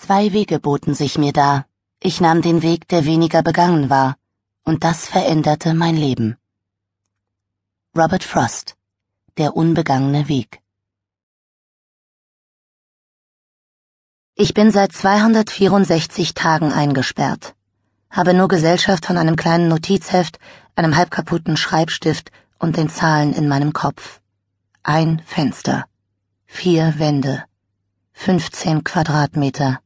Zwei Wege boten sich mir dar. Ich nahm den Weg, der weniger begangen war, und das veränderte mein Leben. Robert Frost Der unbegangene Weg Ich bin seit 264 Tagen eingesperrt, habe nur Gesellschaft von einem kleinen Notizheft, einem halbkaputten Schreibstift und den Zahlen in meinem Kopf. Ein Fenster, vier Wände, 15 Quadratmeter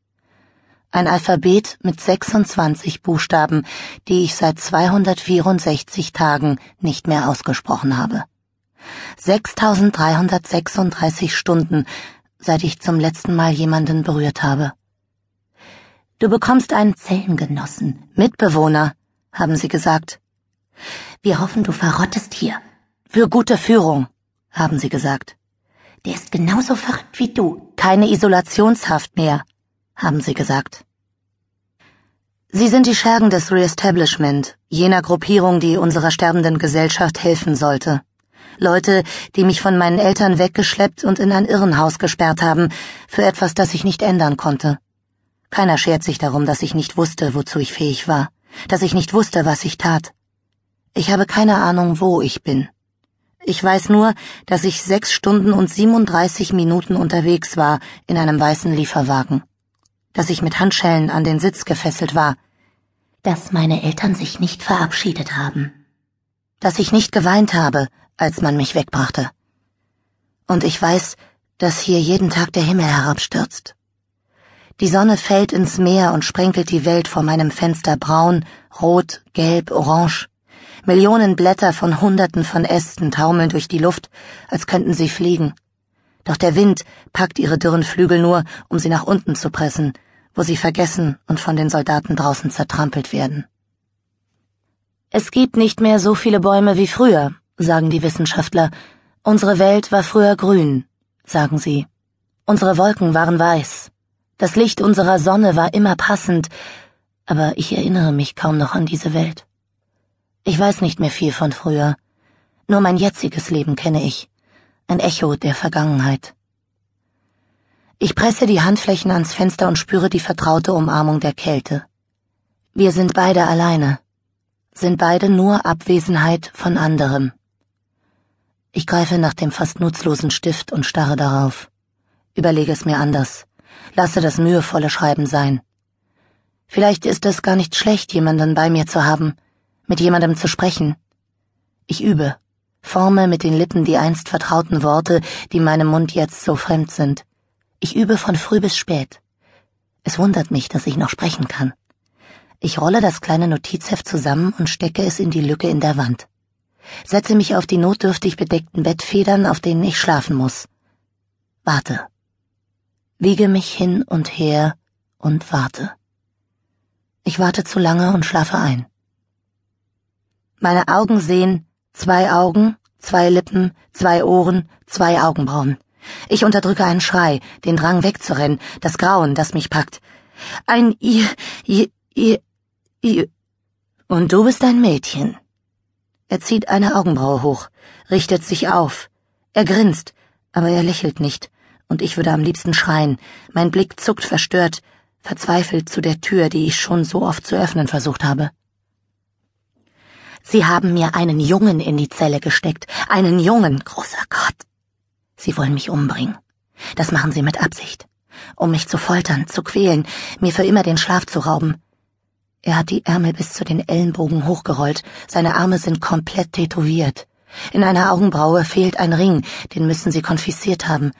ein Alphabet mit 26 Buchstaben, die ich seit 264 Tagen nicht mehr ausgesprochen habe. 6336 Stunden, seit ich zum letzten Mal jemanden berührt habe. Du bekommst einen Zellengenossen, Mitbewohner, haben sie gesagt. Wir hoffen, du verrottest hier. Für gute Führung, haben sie gesagt. Der ist genauso verrückt wie du. Keine Isolationshaft mehr, haben sie gesagt. Sie sind die Schergen des Reestablishment, jener Gruppierung, die unserer sterbenden Gesellschaft helfen sollte. Leute, die mich von meinen Eltern weggeschleppt und in ein Irrenhaus gesperrt haben, für etwas, das ich nicht ändern konnte. Keiner schert sich darum, dass ich nicht wusste, wozu ich fähig war, dass ich nicht wusste, was ich tat. Ich habe keine Ahnung, wo ich bin. Ich weiß nur, dass ich sechs Stunden und 37 Minuten unterwegs war in einem weißen Lieferwagen dass ich mit Handschellen an den Sitz gefesselt war, dass meine Eltern sich nicht verabschiedet haben, dass ich nicht geweint habe, als man mich wegbrachte. Und ich weiß, dass hier jeden Tag der Himmel herabstürzt. Die Sonne fällt ins Meer und sprenkelt die Welt vor meinem Fenster braun, rot, gelb, orange. Millionen Blätter von Hunderten von Ästen taumeln durch die Luft, als könnten sie fliegen. Doch der Wind packt ihre dürren Flügel nur, um sie nach unten zu pressen, wo sie vergessen und von den Soldaten draußen zertrampelt werden. Es gibt nicht mehr so viele Bäume wie früher, sagen die Wissenschaftler. Unsere Welt war früher grün, sagen sie. Unsere Wolken waren weiß. Das Licht unserer Sonne war immer passend, aber ich erinnere mich kaum noch an diese Welt. Ich weiß nicht mehr viel von früher. Nur mein jetziges Leben kenne ich ein Echo der Vergangenheit. Ich presse die Handflächen ans Fenster und spüre die vertraute Umarmung der Kälte. Wir sind beide alleine, sind beide nur Abwesenheit von anderem. Ich greife nach dem fast nutzlosen Stift und starre darauf. Überlege es mir anders, lasse das mühevolle Schreiben sein. Vielleicht ist es gar nicht schlecht, jemanden bei mir zu haben, mit jemandem zu sprechen. Ich übe forme mit den Lippen die einst vertrauten Worte, die meinem Mund jetzt so fremd sind. Ich übe von früh bis spät. Es wundert mich, dass ich noch sprechen kann. Ich rolle das kleine Notizheft zusammen und stecke es in die Lücke in der Wand. Setze mich auf die notdürftig bedeckten Bettfedern, auf denen ich schlafen muss. Warte. Wiege mich hin und her und warte. Ich warte zu lange und schlafe ein. Meine Augen sehen, Zwei Augen, zwei Lippen, zwei Ohren, zwei Augenbrauen. Ich unterdrücke einen Schrei, den Drang wegzurennen, das Grauen, das mich packt. Ein ihr, ihr, ihr, ihr. Und du bist ein Mädchen. Er zieht eine Augenbraue hoch, richtet sich auf. Er grinst, aber er lächelt nicht, und ich würde am liebsten schreien. Mein Blick zuckt verstört, verzweifelt zu der Tür, die ich schon so oft zu öffnen versucht habe. Sie haben mir einen Jungen in die Zelle gesteckt. Einen Jungen, großer Gott. Sie wollen mich umbringen. Das machen Sie mit Absicht. Um mich zu foltern, zu quälen, mir für immer den Schlaf zu rauben. Er hat die Ärmel bis zu den Ellenbogen hochgerollt, seine Arme sind komplett tätowiert. In einer Augenbraue fehlt ein Ring, den müssen sie konfisziert haben.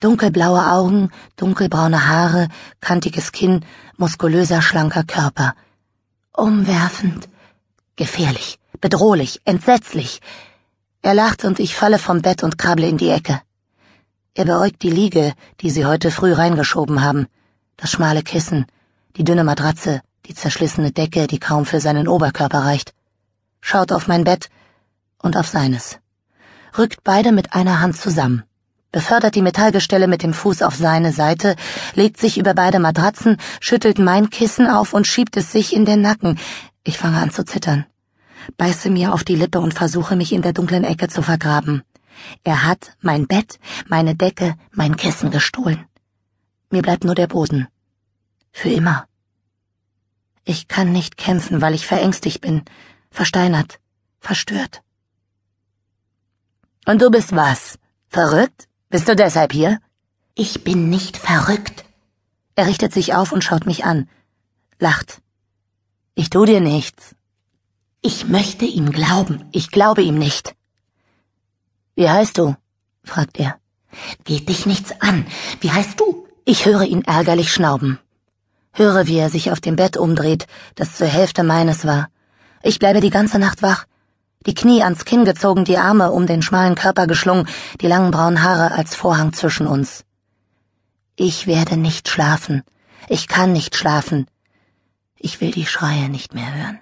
Dunkelblaue Augen, dunkelbraune Haare, kantiges Kinn, muskulöser, schlanker Körper. Umwerfend, Gefährlich, bedrohlich, entsetzlich. Er lacht und ich falle vom Bett und krabble in die Ecke. Er beäugt die Liege, die sie heute früh reingeschoben haben, das schmale Kissen, die dünne Matratze, die zerschlissene Decke, die kaum für seinen Oberkörper reicht, schaut auf mein Bett und auf seines, rückt beide mit einer Hand zusammen, befördert die Metallgestelle mit dem Fuß auf seine Seite, legt sich über beide Matratzen, schüttelt mein Kissen auf und schiebt es sich in den Nacken. Ich fange an zu zittern beiße mir auf die Lippe und versuche mich in der dunklen Ecke zu vergraben. Er hat mein Bett, meine Decke, mein Kissen gestohlen. Mir bleibt nur der Boden, Für immer. Ich kann nicht kämpfen, weil ich verängstigt bin, versteinert, verstört. Und du bist was? Verrückt? Bist du deshalb hier? Ich bin nicht verrückt. Er richtet sich auf und schaut mich an, lacht. Ich tu dir nichts. Ich möchte ihm glauben. Ich glaube ihm nicht. Wie heißt du? fragt er. Geht dich nichts an. Wie heißt du? Ich höre ihn ärgerlich schnauben. Höre, wie er sich auf dem Bett umdreht, das zur Hälfte meines war. Ich bleibe die ganze Nacht wach, die Knie ans Kinn gezogen, die Arme um den schmalen Körper geschlungen, die langen braunen Haare als Vorhang zwischen uns. Ich werde nicht schlafen. Ich kann nicht schlafen. Ich will die Schreie nicht mehr hören.